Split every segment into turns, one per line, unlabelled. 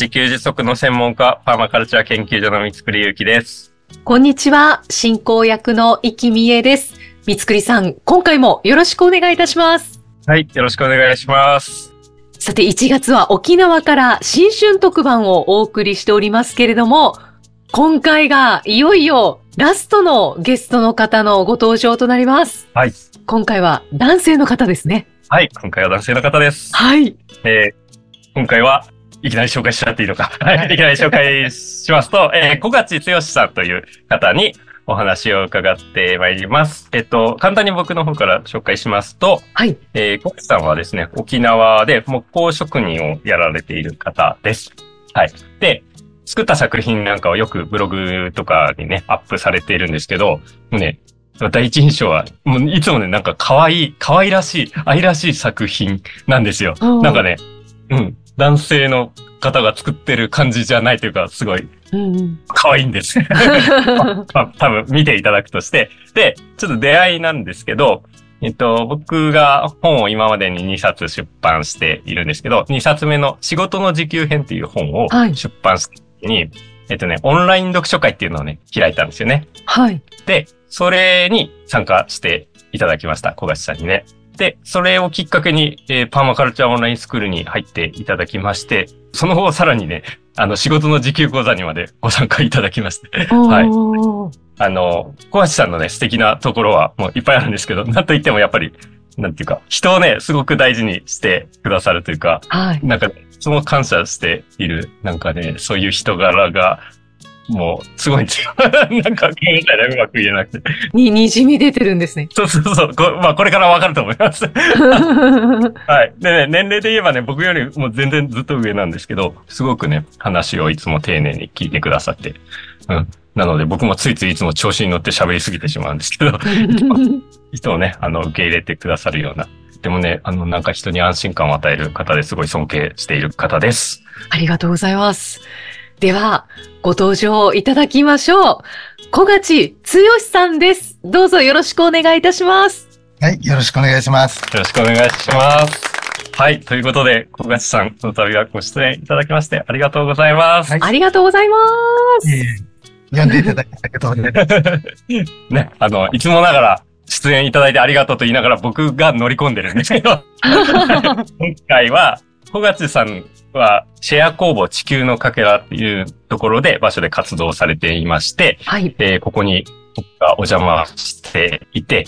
自給自足の専門家、パーマカルチャー研究所の三つくりゆうきです。
こんにちは。進行役の生きみえです。三つくりさん、今回もよろしくお願いいたします。
はい。よろしくお願いします。
さて、1月は沖縄から新春特番をお送りしておりますけれども、今回がいよいよラストのゲストの方のご登場となります。
はい。
今回は男性の方ですね。
はい。今回は男性の方です。
はい。
えー今回はいきなり紹介しちゃっていいのか。はい。いきなり紹介しますと、えー小勝剛さんという方にお話を伺ってまいります。えっと、簡単に僕の方から紹介しますと、
はい。
えー、コクさんはですね、沖縄で木工職人をやられている方です。はい。で、作った作品なんかをよくブログとかにね、アップされているんですけど、もうね、第一印象は、もういつもね、なんか可愛い、可愛らしい、愛らしい作品なんですよ。
うん
なんかね、うん、男性の方が作ってる感じじゃないというか、すごい。可愛いんです。まあ、多分見ていただくとして。で、ちょっと出会いなんですけど、えっと、僕が本を今までに2冊出版しているんですけど、2冊目の仕事の時給編っていう本を
はい
出版した時に、えっとね、オンライン読書会っていうのをね、開いたんですよね。
はい。
で、それに参加していただきました、小橋さんにね。で、それをきっかけに、えーパーマカルチャーオンラインスクールに入っていただきまして、その後さらにね、あの、仕事の時給講座にまでご参加いただきまして、はい。あの、小橋さんのね、素敵なところはもういっぱいあるんですけど、なんといってもやっぱり、なんていうか、人をね、すごく大事にしてくださるというか、
はい。
なんか、その感謝している、なんかね、そういう人柄が、もう、すごいんですよ。なんか、ごめんなさいね、うまく言えなくて。
に、にじみ出てるんですね。
そうそうそう。こ まあ、これからわかると思います。はい。でね、年齢で言えばね、僕よりも全然ずっと上なんですけど、すごくね、話をいつも丁寧に聞いてくださって。うん。なので、僕もついついいつも調子に乗って喋りすぎてしまうんですけど、人をね、あの、受け入れてくださるような。でもね、あの、なんか人に安心感を与える方ですごい尊敬している方です。
ありがとうございます。では、ご登場いただきましょう。小勝剛さんです。どうぞよろしくお願いいたします。
はい、よろしくお願いします。
よろしくお願いします。はい。ということで、小勝さん、この度はご出演いただきましてありがとうございます。
はい
ありがとうございます。
えー読んでいただきありがとうございます。
ね、あの、いつもながら出演いただいてありがとうと言いながら僕が乗り込んでるんですけど、今回は、小勝さんはシェア工房地球のかけらっていうところで場所で活動されていまして、
はい。
えーここに僕がお邪魔していて、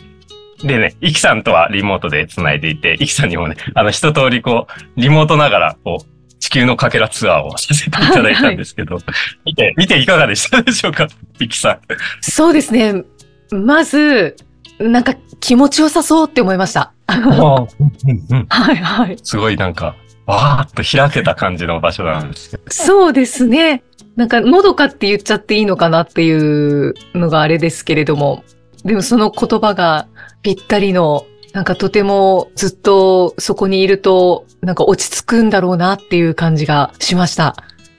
でね、イキさんとはリモートで繋いでいて、イキさんにもね、あの一通りこう、リモートながら、こう、地球のかけらツアーをさせていただいたんですけど、見て、見ていかがでしたでしょうか？イキさん。
そうですね。まず、なんか気持ちよさそうって思いました。はいはい。
すごいなんか、わーっと開けた感じの場所なんですよ。
そうですね。なんか、のどかって言っちゃっていいのかなっていうのがあれですけれども、でもその言葉がぴったりの、なんかとてもずっとそこにいると、なんか落ち着くんだろうなっていう感じがしました。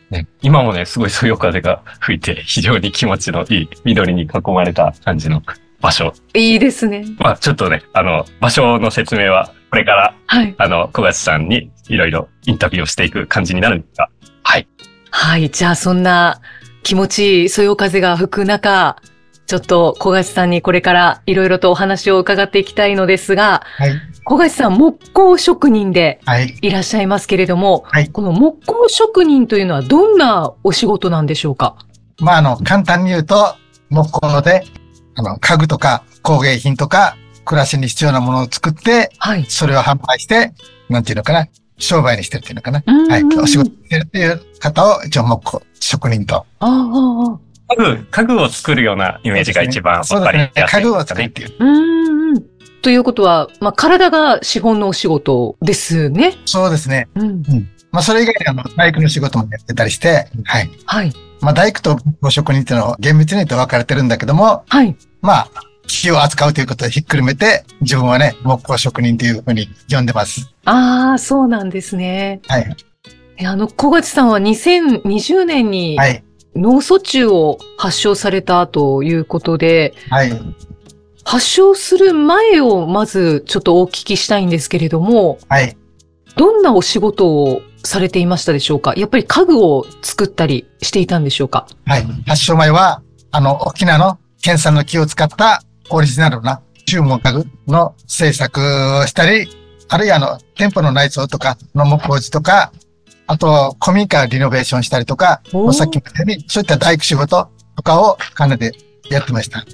ね、今もね、すごいそよ風が吹いて、非常に気持ちのいい緑に囲まれた感じの場所。
いいですね。
まあちょっとね、あの、場所の説明はこれから
はい。
あの、小勝さんにいろいろインタビューをしていく感じになるんですが、はい。
はい。じゃあそんな気持ちいいそよ風が吹く中、ちょっと小勝さんにこれからいろいろとお話を伺っていきたいのですが、
はい、
小勝さん木工職人で
はい、
いらっしゃいますけれども、
はい
この木工職人というのはどんなお仕事なんでしょうか？
まあ、あの、簡単に言うと、木工で、あの、家具とか工芸品とか、暮らしに必要なものを作って、
はい。
それを販売して、なんていうのかな、商売にしてるっていうのかな。
うん
はい、お仕事してるっていう方を、一応木工職人と。
ああ、ああ、
家具、家具を作るようなイメージが一番わか
そうですね。
りやすい
家具を作るっていう。
うーん。ということは、まあ、体が資本のお仕事ですね。
そうですね。
うん。
まあ、それ以外にあの、バイクの仕事もやってたりして、はい。
はい。
まあ、大工とご職人っていうのは厳密に言うと分かれてるんだけども、
はい。
まあ、木を扱うということでひっくるめて、自分はね、木工職人というふうに呼んでます。
ああ、そうなんですね。
はい。
えあの、小勝さんは2020年に
はい。
脳卒中を発症されたということで、
はい。
発症する前をまずちょっとお聞きしたいんですけれども、
はい。
どんなお仕事をされていましたでしょうか？やっぱり家具を作ったりしていたんでしょうか？
はい。発症前は、あの、沖縄の県産の木を使ったオリジナルな注文家具の制作をしたり、あるいはあの、店舗の内装とかの木工事とか、あと、古民家リノベーションしたりとか、さっき言ったように、そういった大工仕事とかを兼ねてやってました。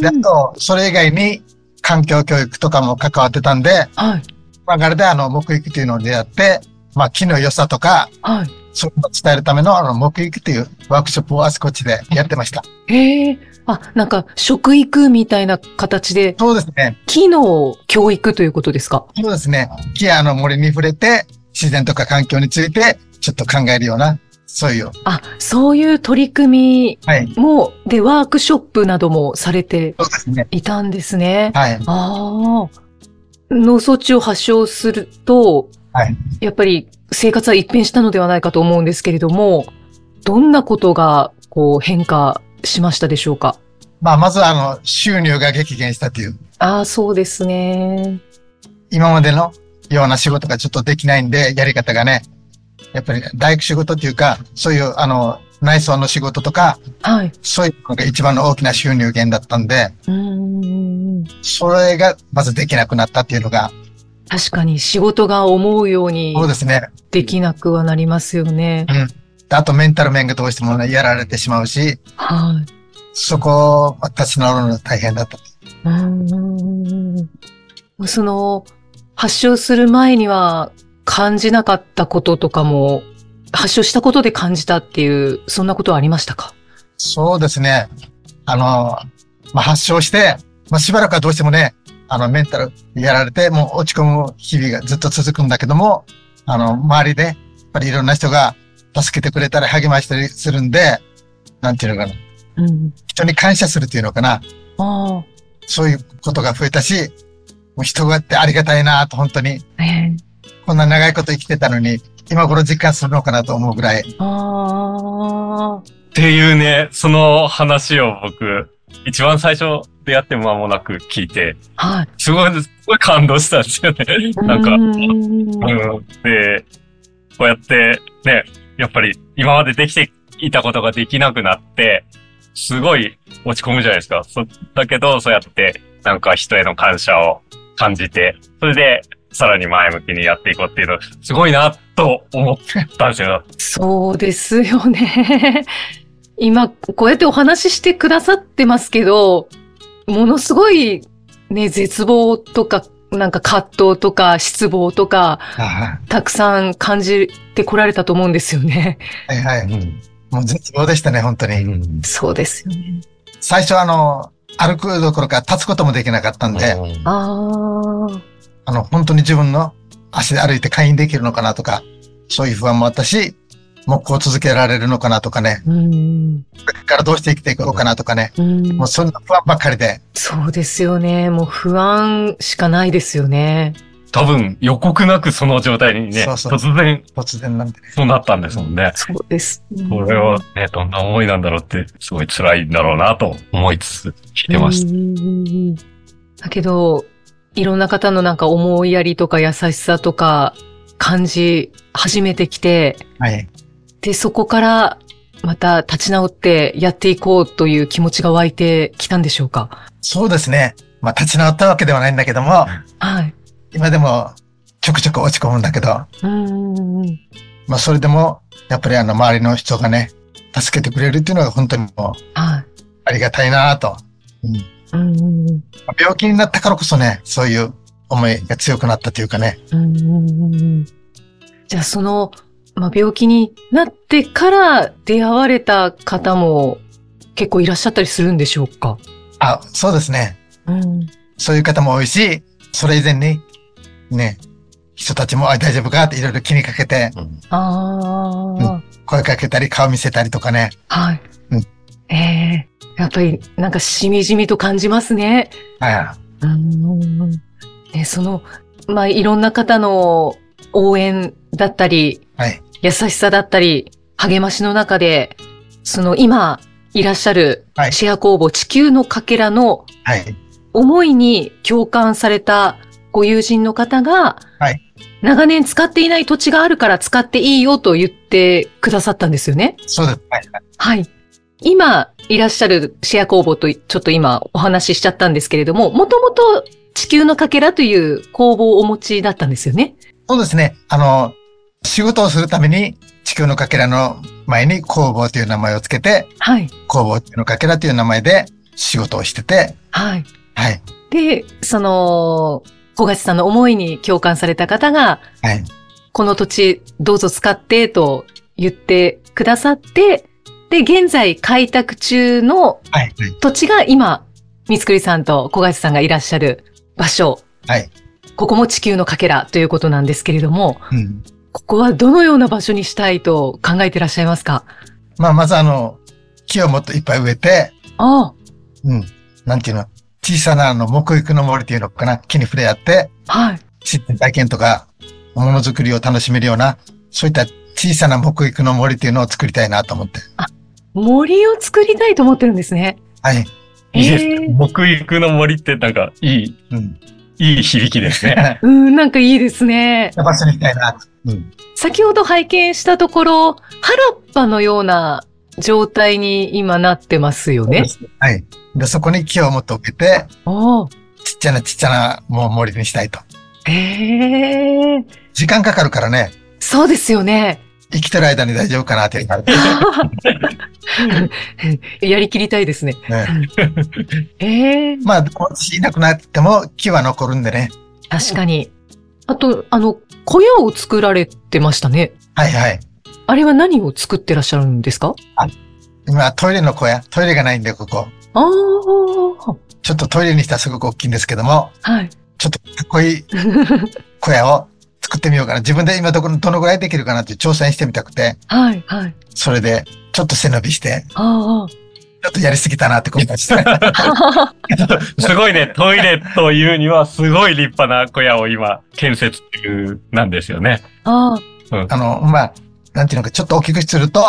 で、あと、それ以外に環境教育とかも関わってたんで、
はい。
まあ、あれであの、木育というのを出会って、まあ、木の良さとか、
はい。
それを伝えるためのあの、木育というワークショップをあちこちでやってました。
へえ。あ、なんか、食育みたいな形で、
そうですね。
木の教育ということですか？
そうですね。木やあの森に触れて、自然とか環境について、ちょっと考えるような、そういう、
あ、そういう取り組
はい。
みも、で、ワークショップなどもされて
そうですね。
いたんですね。
はい。
ああ。脳卒中を発症すると、
はい。
やっぱり生活は一変したのではないかと思うんですけれども、どんなことが、こう、変化しましたでしょうか？
まあ、まずはあの、収入が激減したという、
ああ、そうですね。
今までのような仕事がちょっとできないんで、やり方がね、やっぱり大工仕事っていうか、そういうあの、内装の仕事とか、
はい。
そういうのが一番の大きな収入源だったんで、
うーん。
それがまずできなくなったっていうのが、
確かに仕事が思うように
そうですね。
できなくはなりますよね。
であとメンタル面がどうしてもね、やられてしまうし、
はい。
そこを立ち直るのが大変だった。
うーんその、発症する前には感じなかったこととかも、発症したことで感じたっていう、そんなことはありましたか？
そうですね。あの、まあ、発症して、まあ、しばらくはどうしてもね、あの、メンタルやられて、もう落ち込む日々がずっと続くんだけども、あの、周りで、やっぱりいろんな人が助けてくれたり励ましたりするんで、なんていうのかな。
うん。
人に感謝するっていうのかな。
あ
そういうことが増えたし、もう人があってありがたいなと、本当に。
あ、ええ
こんな長いこと生きてたのに、今頃実感するのかなと思うぐらい。
ああ、
っていうね、その話を僕、一番最初出会って間もなく聞いて、
はい。
すごい、すごい感動したんですよね。なんか、
う
んで、こうやって、ね、やっぱり今までできていたことができなくなって、すごい落ち込むじゃないですか。そだけど、そうやって、なんか人への感謝を感じて、それで、さらに前向きにやっていこうっていうの、すごいな、と思ったんですよ。
そうですよね。今、こうやってお話ししてくださってますけど、ものすごいね、絶望とか、なんか葛藤とか失望とか、
あ
たくさん感じてこられたと思うんですよね。
あはいはい。もう絶望でしたね、本当に。
そうですよね。
最初あの、歩くどころか立つこともできなかったんで、
ああ、
あの、本当に自分の足で歩いて会員できるのかなとか、そういう不安もあったし、木工を続けられるのかなとかね、
うん。
これからどうして生きていこうかなとかね、
うん
もうそんな不安ばっかりで、
そうですよね。もう不安しかないですよね。
多分予告なくその状態にね、
そうそう
突然
突然なんでね。
そうなったんですもんね。
そうです。
これはね、どんな思いなんだろうって、すごい辛いんだろうなと思いつつ聞いてました。
うんだけど、いろんな方のなんか思いやりとか優しさとか感じ始めてきて、
はい。
で、そこからまた立ち直ってやっていこうという気持ちが湧いてきたんでしょうか？
そうですね。まあ立ち直ったわけではないんだけども、
はい。
今でもちょくちょく落ち込むんだけど、
うん。
まあそれでも、やっぱりあの周りの人がね、助けてくれるっていうのが本当にもう
はい。
ありがたいなと。うん
うん。
まあ病気になったからこそね、そういう思いが強くなったというかね。
うんじゃあその、まあ、病気になってから出会われた方も結構いらっしゃったりするんでしょうか？
あ、そうですね。
うん。
そういう方も多いし、それ以前に、ね、一人たちも、あ、大丈夫かっていろいろ気にかけて、
ああ、
声かけたり、顔見せたりとかね。
はい。
うん
ええやっぱりなんかしみじみと感じますね。
は
うーん。ね、その、まあ、いろんな方の応援だったり、
い。はい。
優しさだったり、励ましの中で、その今いらっしゃる
はい
シェア工房地球のかけらの
はい。
思いに共感されたご友人の方が、
はい
長年使っていない土地があるから使っていいよと言ってくださったんですよね。
そうです。はい。
はい。今いらっしゃるシェア工房とちょっと今お話ししちゃったんですけれども、もともと地球のかけらという工房をお持ちだったんですよね。
そうですね。あの、仕事をするために、地球のかけらの前に工房という名前をつけて、
はい。
工房のかけらという名前で仕事をしてて、
はい。
はい。
で、その、小勝さんの思いに共感された方が、
はい。
この土地どうぞ使ってと言ってくださって、で、現在開拓中の
はい。
土地が今、三つくりさんと小勝さんがいらっしゃる場所。
はい。
ここも地球のかけらということなんですけれども、
うん。
ここはどのような場所にしたいと考えていらっしゃいますか？
まあ、まずあの、木をもっといっぱい植えて、
あ
うん。なんていうの、小さなあの、木育の森っていうのかな、木に触れ合って、
あ、はい。
自然体験とか、ものづくりを楽しめるような、そういった小さな木育の森っていうのを作りたいなと思って。
森を作りたいと思ってるんですね。
はい。
いいです木育の森ってなんか、いい、
うん。
いい響きですね。
うん、なんかいいですね。
場所にしたいなと。うん。
先ほど拝見したところ、原っぱのような状態に今なってますよね。
はい。で、そこに木をもっと植えて、
おー
ちっちゃなちっちゃなもう森にしたいと。
ええ
時間かかるからね、
そうですよね。
生きてる間に大丈夫かなって。
やりきりたいですね。
ね、
ええ
まあ、私いなくなっても木は残るんでね。
確かに。あと、あの、小屋を作られてましたね。
はいはい。
あれは何を作ってらっしゃるんですか？
今、トイレの小屋、トイレがないんで、ここ。
ああ、
ちょっとトイレにしたらすごく大きいんですけども、
はい。
ちょっとかっこいい小屋を作ってみようかな。自分で今どこ、どのぐらいできるかなって挑戦してみたくて、
はい、はい。
それで、ちょっと背伸びして、
あ
ちょっとやりすぎたなって思いました。
あ。
すごいね、トイレというにはすごい立派な小屋を今建設中なんですよね。
あ
あの、まあ、なんていうのか、ちょっと大きくすると、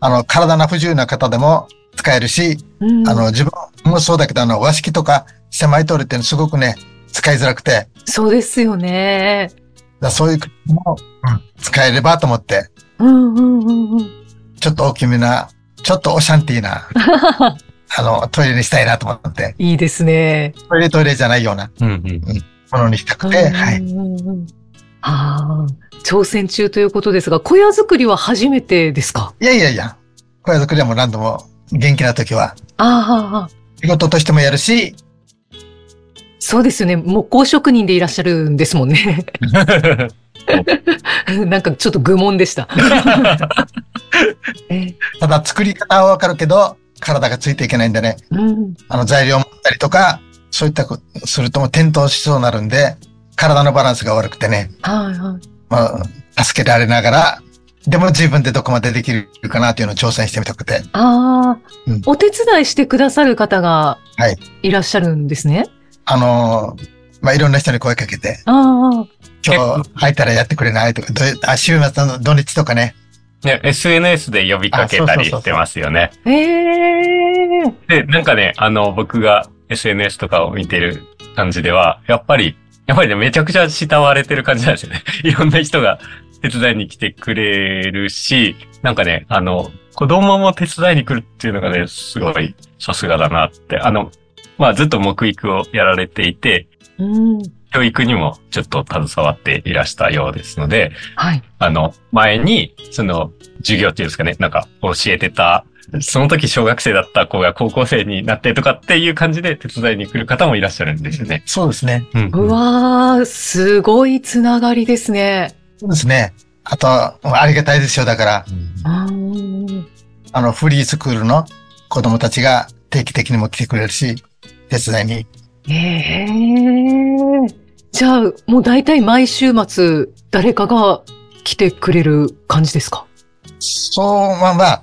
あの、体の不自由な方でも使えるし、
あ。うん
あの、自分もそうだけど、あの、和式とか狭いトイレってすごくね、使いづらくて、
そうですよね。
だそういうのも、うん、使えればと思って、
うんうんうんうん。
ちょっと大きめな、ちょっとオシャンティーな、あの、トイレにしたいなと思って、
いいですね。
トイレトイレじゃないような。
うんうん。
ものにしたくて、はい。
うんうん。うんああ、挑戦中ということですが、小屋作りは初めてですか？
いやいやいや、小屋作りはもう何度も元気な時は、
ああ、
仕事としてもやるし、
そうですよね。木工職人でいらっしゃるんですもんね。なんかちょっと愚問でした。え
ただ作り方はわかるけど、体がついていけないんでね、
うん、
あの材料を持ったりとか、そういったことするともう転倒しそうになるんで、体のバランスが悪くてね、
はいはい。
まあ、助けられながら、でも自分でどこまでできるかなというのを挑戦してみたくて。
ああ、
うん
お手伝いしてくださる方が
はい
いらっしゃるんですね。
あのーまあ、いろんな人に声かけて、
ああ、
今日空いたらやってくれないとか、どうあ週末の土日とかね。
ね、SNS で呼びかけたりしてますよね。
ええ
で、なんかね、あの、僕が SNS とかを見てる感じでは、やっぱり、やっぱりね、めちゃくちゃ慕われてる感じなんですよね。いろんな人が手伝いに来てくれるし、なんかね、あの、子供も手伝いに来るっていうのがね、すごいさすがだなって。あの、まあずっと木育をやられていて、
うん。
教育にもちょっと携わっていらしたようですので、
はい。
あの、前に、その、授業っていうんですかね、なんか、教えてた、その時小学生だった子が高校生になってとかっていう感じで手伝いに来る方もいらっしゃるんですよね。
そうですね。
うん
うわー、すごいつながりですね。
そうですね。あと、ありがたいですよ。だから、
うん。
あの、フリースクールの子供たちが定期的にも来てくれるし、手伝いに。
ええじゃあ、もう大体毎週末、誰かが来てくれる感じですか？
そう、まあまあ、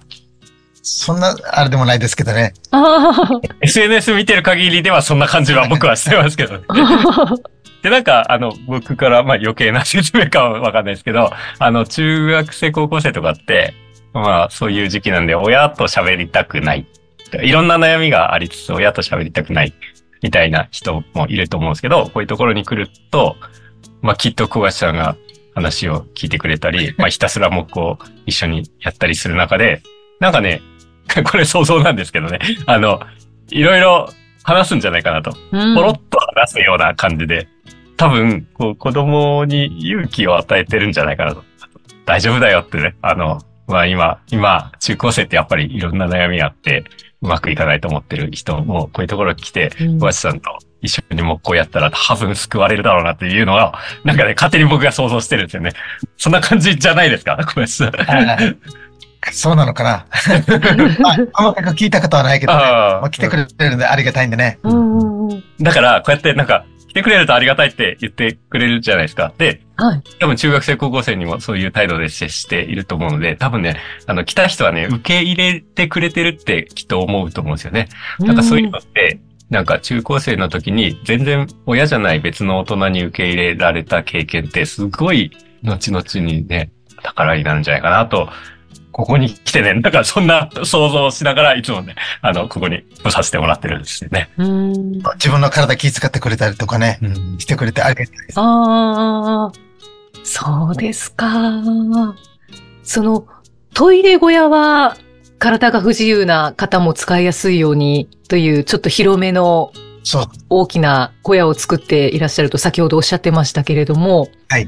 そんな、あれでもないですけどね。
あ
SNS 見てる限りではそんな感じは僕はしてますけど。で、なんか、あの、僕から、まあ余計な説明かはわかんないですけど、あの、中学生、高校生とかって、まあ、そういう時期なんで、親と喋りたくない。いろんな悩みがありつつ、親と喋りたくない。みたいな人もいると思うんですけど、こういうところに来ると、まあ、きっと小橋さんが話を聞いてくれたり、まあ、ひたすら木工一緒にやったりする中で、なんかね、これ想像なんですけどね、あの、いろいろ話すんじゃないかなと。
うん
ポロッと話すような感じで、多分、こう、子供に勇気を与えてるんじゃないかなと。大丈夫だよってね。あの、まあ今、今、中高生ってやっぱりいろんな悩みがあって、うまくいかないと思ってる人も、こういうところに来て、
うん
小橋さんと一緒に木工やったら多分救われるだろうなっていうのは、なんかね、勝手に僕が想像してるんですよね。そんな感じじゃないですか小橋さん。
そうなのかな。ま あ、細かく聞いたことはないけどね。
あ
まあ、来てくれるんでありがたいんでね。
うんうんうん。
だから、こうやってなんか、来てくれるとありがたいって言ってくれるじゃないですか。で、
はい。
多分中学生、高校生にもそういう態度で接していると思うので、多分ね、あの、来た人はね、受け入れてくれてるってきっと思うと思うんですよね。なんかそういうのって、なんか中高生の時に全然親じゃない別の大人に受け入れられた経験ってすごい後々にね、宝になるんじゃないかなと、ここに来てね、なんかそんな想像をしながらいつもね、あの、ここに来させてもらってるんですよね。
うん。
自分の体気遣ってくれたりとかね、
うん
してくれてありがたいです。
ああ、そうですか。その、トイレ小屋は、体が不自由な方も使いやすいようにという、ちょっと広めの
そう。
大きな小屋を作っていらっしゃると先ほどおっしゃってましたけれども、
はい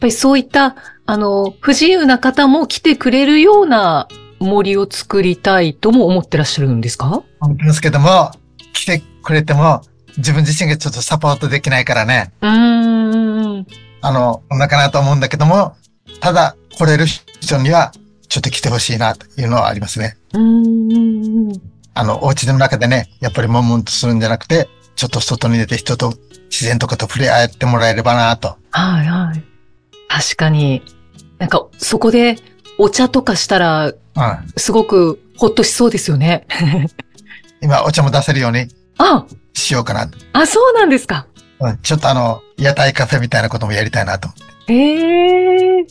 ぱりそういった、あの、不自由な方も来てくれるような森を作りたいとも思ってらっしゃるんですか？
思ってますけども、来てくれても、自分自身がちょっとサポートできないからね、
うーん。
あの、こんなかなと思うんだけども、ただ来れる人には、ちょっと来てほしいなというのはありますね。
うーん。
あの、お家の中でね、やっぱり悶々とするんじゃなくて、ちょっと外に出て人と、自然とかと触れ合ってもらえればなと。
はいはい。確かに。なんか、そこでお茶とかしたら、
うん。
すごくほっとしそうですよね。
今、お茶も出せるように
あ、
しようかなと。
あ、そうなんですか。
うん。ちょっとあの、屋台カフェみたいなこともやりたいなと。
ええ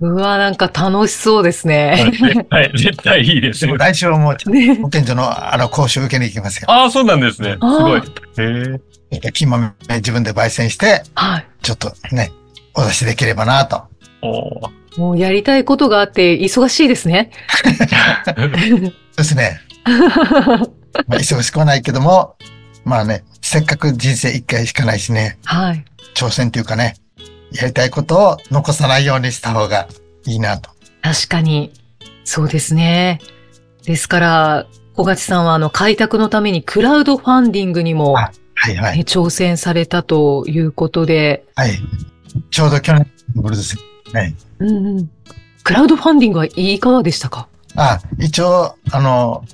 うわ、なんか楽しそうですね。
絶対、絶対いいですよ。
来週はもう、
ね
保健所のあの講習受けに行きますよ。
ああ、そうなんですね。すごい。へえ。
金豆自分で焙煎して、
はい。
ちょっとね、お出しできればなと。
もうやりたいことがあって忙しいですね。
そうですね。まあ、忙しくはないけども、まあね、せっかく人生一回しかないしね、
はい。
挑戦というかね、やりたいことを残さないようにした方がいいなと。
確かに。そうですね。ですから、小勝さんはあの開拓のためにクラウドファンディングにも、
あはいはい。
ね挑戦されたということで、
はい。ちょうど去年の頃ですね。
うんうん。クラウドファンディングはいかがでしたか？
あ、一応、あの、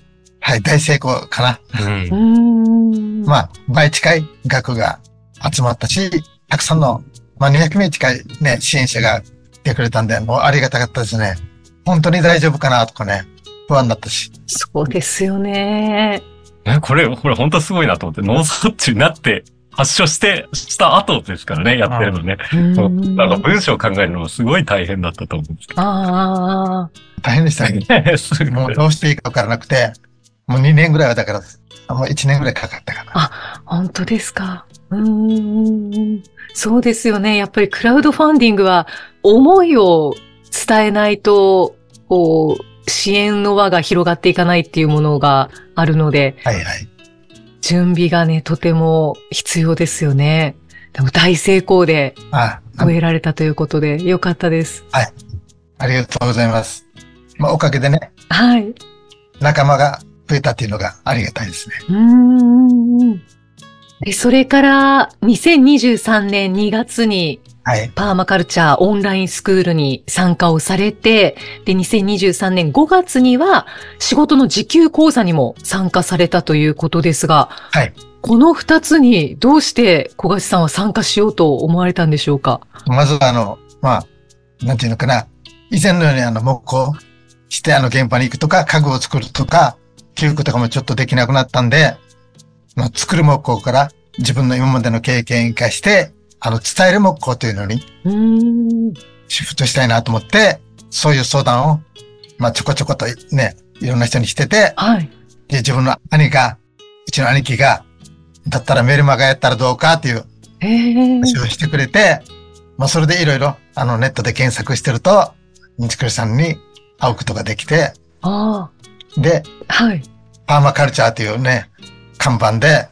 はい、大成功かな。
うん。
まあ、倍近い額が集まったし、たくさんの、まあ200名近いね、支援者が来てくれたんで、もうありがたかったですね。本当に大丈夫かなとかね、不安だったし。
そうですよね。
ね、これ、これ本当すごいなと思って、脳卒中になって、発症して、した後ですからね、やってるのね。そうなんか文章を考えるのもすごい大変だったと思うんですけ
ああ、
大変でしたね。
ど。すごい
もうどうしていいかわからなくて、もう2年ぐらいはだから、もう1年ぐらいかかったかな。
本当ですか。うーん。そうですよね。やっぱりクラウドファンディングは思いを伝えないと、こう、支援の輪が広がっていかないっていうものがあるので、
はいはい。
準備がね、とても必要ですよね。でも大成功で終えられたということで、よかったです。
ありがとうございます。まあ、おかげでね、
はい。う
仲間が増えたっていうのがありがたいですね。
ーん。でそれから、2023年2月に、
はい。
パーマカルチャーオンラインスクールに参加をされて、で、2023年5月には仕事の時給講座にも参加されたということですが、
はい。
この2つにどうして小橋さんは参加しようと思われたんでしょうか？
まずはあの、まあ、なんていうのかな。以前のようにあの、木工してあの、現場に行くとか、家具を作るとか、教育とかもちょっとできなくなったんで、まあ、作る木工から自分の今までの経験を生かして、あの、伝える木工というのに。シフトしたいなと思って、そういう相談を、まあ、ちょこちょことね、いろんな人にしてて、
はい。
で、自分の兄が、うちの兄貴が、だったらメルマガやったらどうかっていう
ええ
話をしてくれて、まあ、それでいろいろ、あの、ネットで検索してると、みつくりさんに会うことができて、
あ
で、
あ、はい。
パーマカルチャーというね、看板で、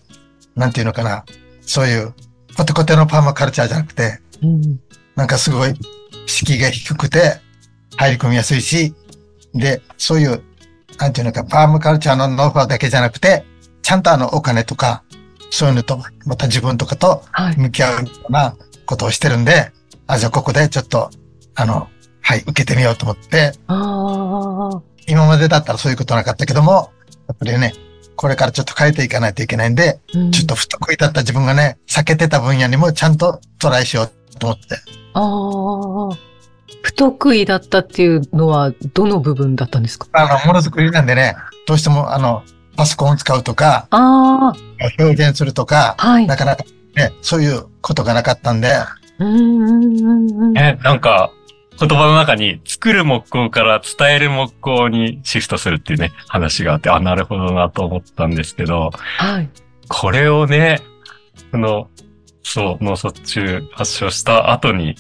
なんていうのかな、そういう、コテコテのパーマカルチャーじゃなくて、
うん。
なんかすごい、敷居が低くて、入り込みやすいし、で、そういう、なんていうのか、パーマカルチャーのノウハウだけじゃなくて、ちゃんとあの、お金とか、そういうのと、また自分とかと
はい。
向き合うようなことをしてるんで、あ、じゃあここでちょっと、あの、はい、受けてみようと思って、今までだったらそういうことなかったけども、やっぱりね、これからちょっと変えていかないといけないんで、
うん
ちょっと不得意だった自分がね、避けてた分野にもちゃんとトライしようと思って。
ああ。不得意だったっていうのは、どの部分だったんですか？
あの、ものづくりなんでね、どうしてもあの、パソコンを使うとか、
あ
表現するとか、
あ、はい。
なかなかね、そういうことがなかったんで、
うんうんうんうん。
え、なんか、言葉の中に作る木工から伝える木工にシフトするっていうね、話があって、あ、なるほどなと思ったんですけど、
はい。
これをね、その、そう、脳卒中発症した後に、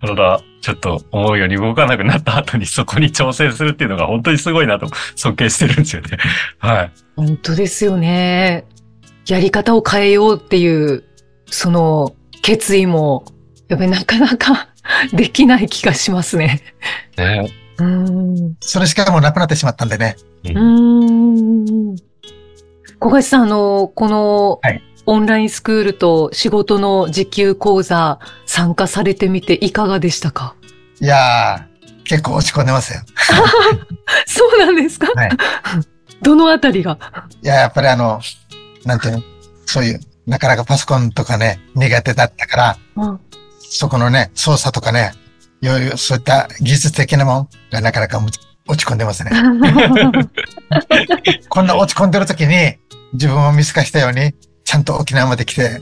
体、ちょっと思うように動かなくなった後にそこに挑戦するっていうのが本当にすごいなと尊敬してるんですよね。はい。
本当ですよね。やり方を変えようっていう、その決意も、やっぱりなかなかできない気がしますね。
ね
うーん。
それしかもうなくなってしまったんでね。
うーん。小橋さん、あの、この
はい、
オンラインスクールと仕事の時給講座参加されてみていかがでしたか？
いやー、結構落ち込んでますよ。
そうなんですか？
はい
どのあたりが？
いや、やっぱりあの、なんていうの、そういう、なかなかパソコンとかね、苦手だったから、
うん
そこのね、操作とかね、いろいろそういった技術的なもんがなかなかむ落ち込んでますね。こんな落ち込んでる時に、自分を見透かしたように、ちゃんと沖縄まで来て、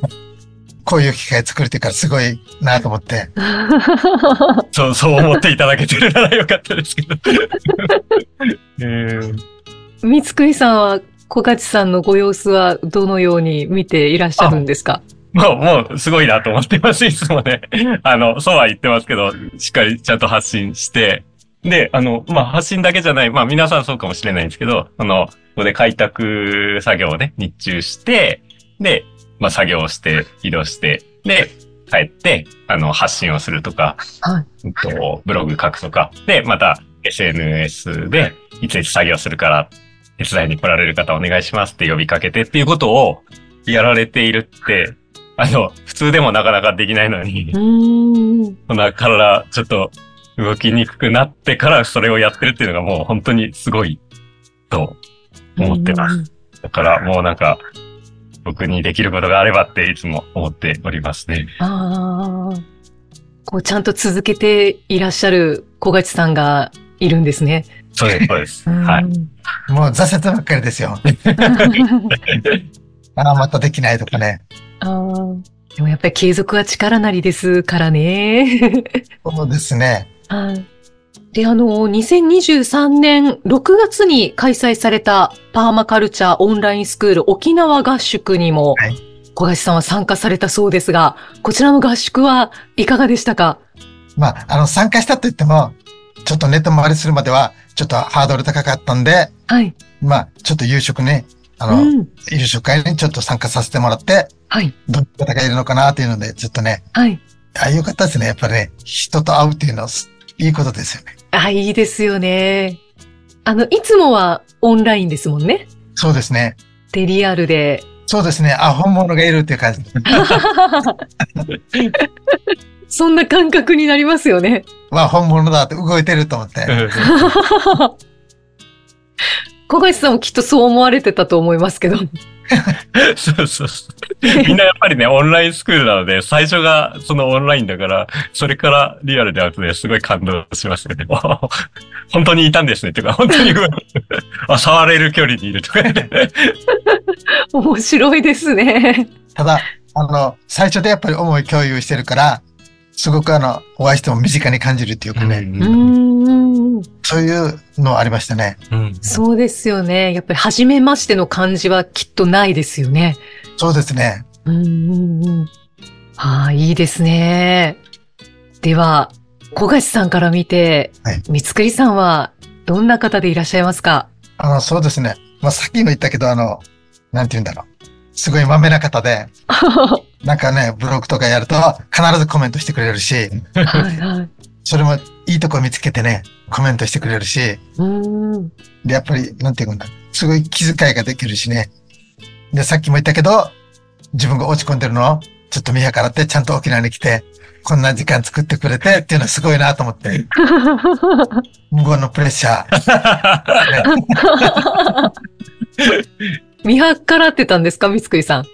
こういう機会作るっていうからすごいなと思って。
そう、そう思っていただけてるならよかったですけど。えー
三つくりさんは小勝さんのご様子はどのように見ていらっしゃるんですか？
もう、もう、すごいなと思ってます、いつもね。あの、そうは言ってますけど、しっかりちゃんと発信して、で、あの、まあ、発信だけじゃない、まあ、皆さんそうかもしれないんですけど、あの、ここで開拓作業をね、日中して、で、まあ、作業をして、移動して、で、帰って、あの、発信をするとか、
はい。
うんと、ブログ書くとか、で、また、SNS で、いついつ作業するから、手伝いに来られる方お願いしますって呼びかけてっていうことをやられているって、あの、普通でもなかなかできないのに
う、ーん。
そんな体ちょっと動きにくくなってからそれをやってるっていうのがもう本当にすごいと思ってます。だからもうなんか、僕にできることがあればっていつも思っておりますね。
ああ。こう、ちゃんと続けていらっしゃる小勝さんがいるんですね。
そうです、そうです。はい。
もう挫折ばっかりですよ。ああ、またできないとかね。
あーでもやっぱり継続は力なりですからね。
そうですね。
はい。で、あの、2023年6月に開催されたパーマカルチャーオンラインスクール沖縄合宿にも
はい、
小林さんは参加されたそうですが、こちらの合宿はいかがでしたか？
まあ、あの、参加したと言っても、ちょっとネット回りするまでは、ちょっとハードル高かったんで、
はい。
まあ、ちょっと夕食ね、あの、
うん。
夕食会にちょっと参加させてもらって、
はい。
どんな方がいるのかなっていうので、ちょっとね、
はい。
あ、よかったですね。やっぱりね、人と会うっていうのは、すいいことですよね。
あ、いいですよね。あの、いつもはオンラインですもんね。
そうですね。
で、リアルで。
そうですね。あ、本物がいるっていう感じ。
そんな感覚になりますよね。
まあ本物だって動いてると思って。
小林さんもきっとそう思われてたと思いますけど。
そうそうそう。みんなやっぱりね、オンラインスクールなので、最初がそのオンラインだから、それからリアルで会うとね、すごい感動しますよね。本当にいたんですね。っていうか、本当に、あ、触れる距離にいるとかね。
面白いですね。
ただ、あの、最初でやっぱり思い共有してるから、すごくあの、お会いしても身近に感じるっていうかね、
うーん。
そういうのありましたね。
うん
そうですよね。やっぱり初めましての感じはきっとないですよね。
そうですね。
うんうんうん。ああ、いいですね。では、小橋さんから見て、
はい
三つくりさんはどんな方でいらっしゃいますか？
あの、そうですね。まあ、さっきも言ったけど、あの、なんて言うんだろう。すごいまめな方で、なんかね、ブログとかやると必ずコメントしてくれるし、
はいはい。
それもいいとこ見つけてね、コメントしてくれるし、
うーん。
で、やっぱり、なんていうんだ、すごい気遣いができるしね。で、さっきも言ったけど、自分が落ち込んでるのを、ちょっと見計らって、ちゃんと沖縄に来て、こんな時間作ってくれてっていうのはすごいなと思って、無言のプレッシャー。ね
見計らってたんですか三つくりさん。
い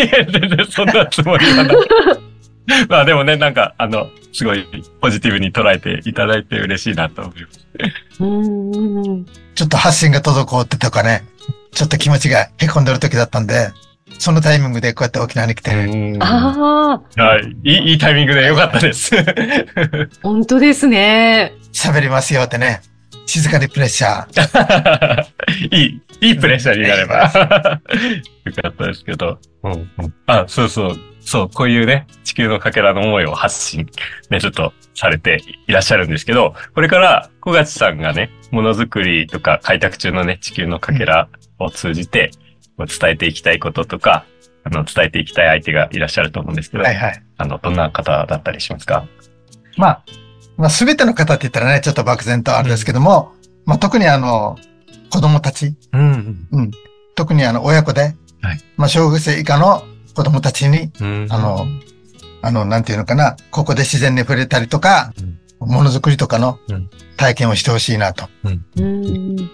や、全然そんなつもりはない。まあでもね、なんか、あの、すごいポジティブに捉えていただいて嬉しいなと思います。
うーん。
ちょっと発信が滞ってとかね、ちょっと気持ちが凹んでる時だったんで、そのタイミングでこうやって沖縄に来て、
ああ、
はい。いい、いいタイミングでよかったです。
本当ですね。
喋りますよってね、静かにプレッシャー。
いい、いいプレッシャーになれば。よかったですけど。うんうんあ、そうそう。そう、こういうね、地球のかけらの思いを発信、ね、ちょっとされていらっしゃるんですけど、これから小勝さんがね、ものづくりとか開拓中のね、地球のかけらを通じて、伝えていきたいこととか、あの、伝えていきたい相手がいらっしゃると思うんですけど、
はいはい。
あの、どんな方だったりしますか？
まあ、まあ、すべての方って言ったらね、ちょっと漠然とあれですけども、まあ、特にあの、子供たち、
うん。
特にあの、親子で、
はい。
まあ、小学生以下の子供たちに、
うん。
あの、あの、なんていうのかな、ここで自然に触れたりとか、ものづくりとかの
うん。
体験をしてほしいなと。
うーん。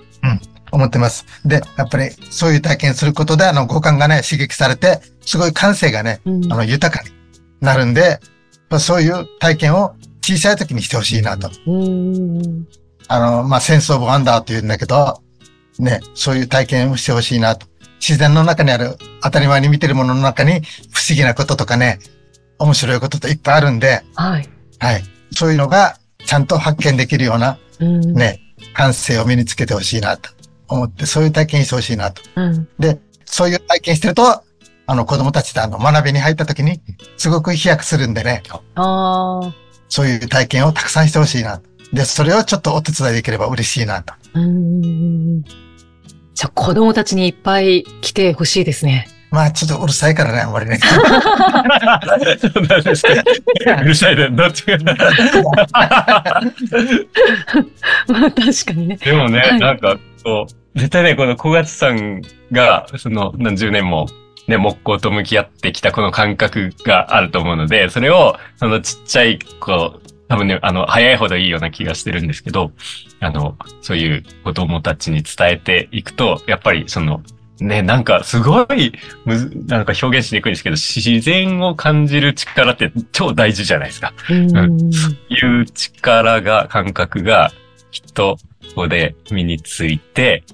思ってます。で、やっぱりそういう体験することで、あの、五感がね、刺激されて、すごい感性がね、
うん。
あの、豊かになるんで、やっぱそういう体験を小さい時にしてほしいなと。
うーん。
あの、まあ、センスオブワンダーって言うんだけど、ね、そういう体験をしてほしいなと。自然の中にある、当たり前に見てるものの中に不思議なこととかね、面白いことといっぱいあるんで、
はい。
はい。そういうのがちゃんと発見できるような、
うん。
ね、感性を身につけてほしいなと思って、そういう体験してほしいなと。
うん。
で、そういう体験してると、あの子供たちとあの学びに入った時に、すごく飛躍するんでね、
ああ。
そういう体験をたくさんしてほしいなと。で、それをちょっとお手伝いできれば嬉しいなと。
うーん。じゃあ子供たちにいっぱい来てほしいですね。
まあ、ちょっとうるさいからね、あんまりね。
そ うるさいで、どっちが。
まあ確かにね。
でもね、
はい
なんか、こう、絶対ね、この小勝さんが、その何十年も、ね、木工と向き合ってきたこの感覚があると思うので、それを、そのちっちゃい子、多分ね、あの、早いほどいいような気がしてるんですけど、あの、そういう子供たちに伝えていくと、やっぱりその、ね、なんかすごいむず、なんか表現しにくいんですけど、自然を感じる力って超大事じゃないですか。
うーん。
いう力が、感覚が、きっと、ここで身について、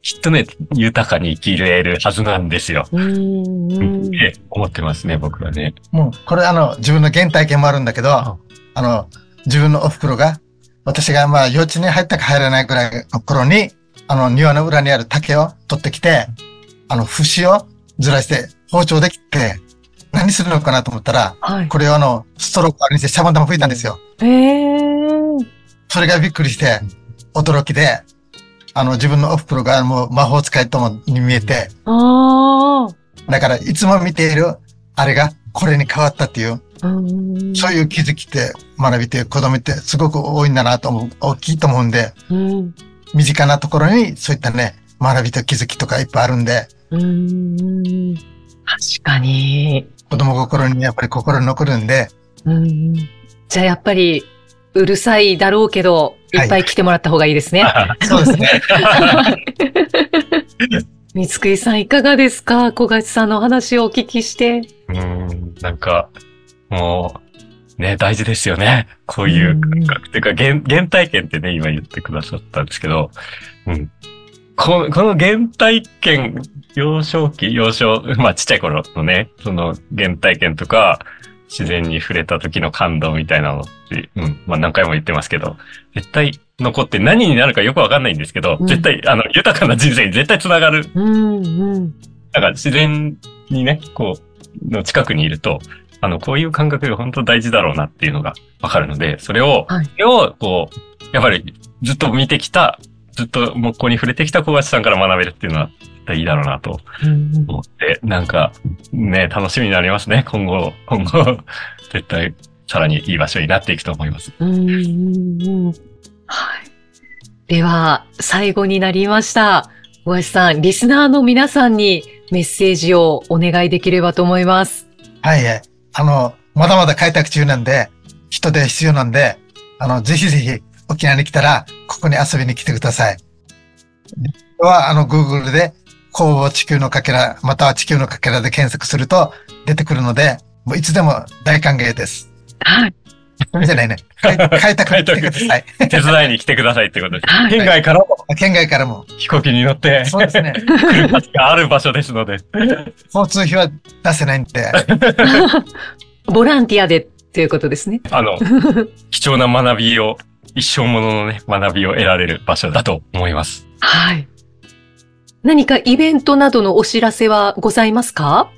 きっとね、豊かに生きれるはずなんですよ。
うーん。
って思ってますね、僕はね。
もう、これあの、自分の原体験もあるんだけど、あの、自分のお袋が、私がまあ幼稚園に入ったか入らないぐらいの頃に、あの、庭の裏にある竹を取ってきて、あの、節をずらして包丁で切って、何するのかなと思ったら、
はい。
これをあの、ストロークあれにしてシャボン玉吹いたんですよ。
えー。
それがびっくりして、驚きで、あの、自分のお袋がもう魔法使いともに見えて。だからいつも見ている、あれがこれに変わったっていう。そういう気づきって学びって子供ってすごく多いんだなと思う、大きいと思うんで、
うん。
身近なところにそういったね、学びと気づきとかいっぱいあるんで、
うーん。確かに。
子供心にやっぱり心に残るんで、
うんじゃあやっぱり、うるさいだろうけど、いっぱい来てもらった方がいいですね。
そうですね。
三つくいさんいかがですか？小勝さんのお話をお聞きして。
うん、なんか、もう、ね、大事ですよね。こういう感覚。ていうか、原、原体験ってね、今言ってくださったんですけど、うん。この、この原体験、幼少期、幼少、まあちっちゃい頃のね、その原体験とか、自然に触れた時の感動みたいなのって、うん、まあ何回も言ってますけど、絶対残って何になるかよくわかんないんですけど、
うん
絶対、あの、豊かな人生に絶対つながる
うん、うん。
なんか自然にね、こう、の近くにいると、あの、こういう感覚が本当大事だろうなっていうのがわかるので、それを、
はい
それを、こう、やっぱりずっと見てきた、ずっと木工に触れてきた小林さんから学べるっていうのは、絶対いいだろうなと
うん
思って、なんか、ね、楽しみになりますね、今後、今後、絶対、さらにいい場所になっていくと思います。
うんうんうんはい。では、最後になりました。小林さん、リスナーの皆さんにメッセージをお願いできればと思います。
はい、はい。あの、まだまだ開拓中なんで、人手必要なんで、あの、ぜひぜひ沖縄に来たら、ここに遊びに来てください。は、あの、Google で、工房地球のかけら、または地球のかけらで検索すると出てくるので、もういつでも大歓迎です。
はい。
じゃないね。開開拓に来てください。
手伝いに来てくださいってことです。
はい
県外からも
県外からも。
飛行機に乗って、
そうですね。
来る価値がある場所ですので。
交通費は出せないんで。
ボランティアでということですね。
あの、貴重な学びを、一生もののね、学びを得られる場所だと思います。
はい。何かイベントなどのお知らせはございますか？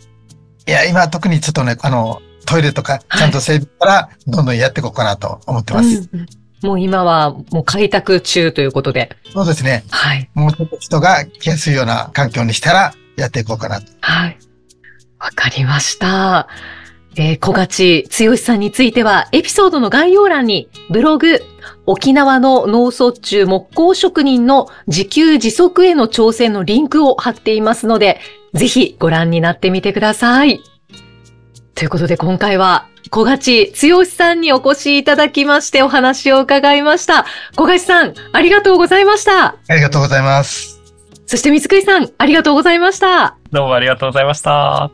いや、今特にちょっとね、あの、トイレとかちゃんと整備からどんどんやっていこうかなと思ってます。
うんもう今はもう開拓中ということで。
そうですね。
はい。
もうちょっと人が来やすいような環境にしたらやっていこうかなと。
はい。わかりました。えー、小勝剛さんについては、エピソードの概要欄に、ブログ、沖縄の脳卒中木工職人の自給自足への挑戦のリンクを貼っていますので、ぜひご覧になってみてください。ということで今回は、小勝剛さんにお越しいただきましてお話を伺いました。小勝さん、ありがとうございました。
ありがとうございます。
そして三つくいさん、ありがとうございました。
どうもありがとうございました。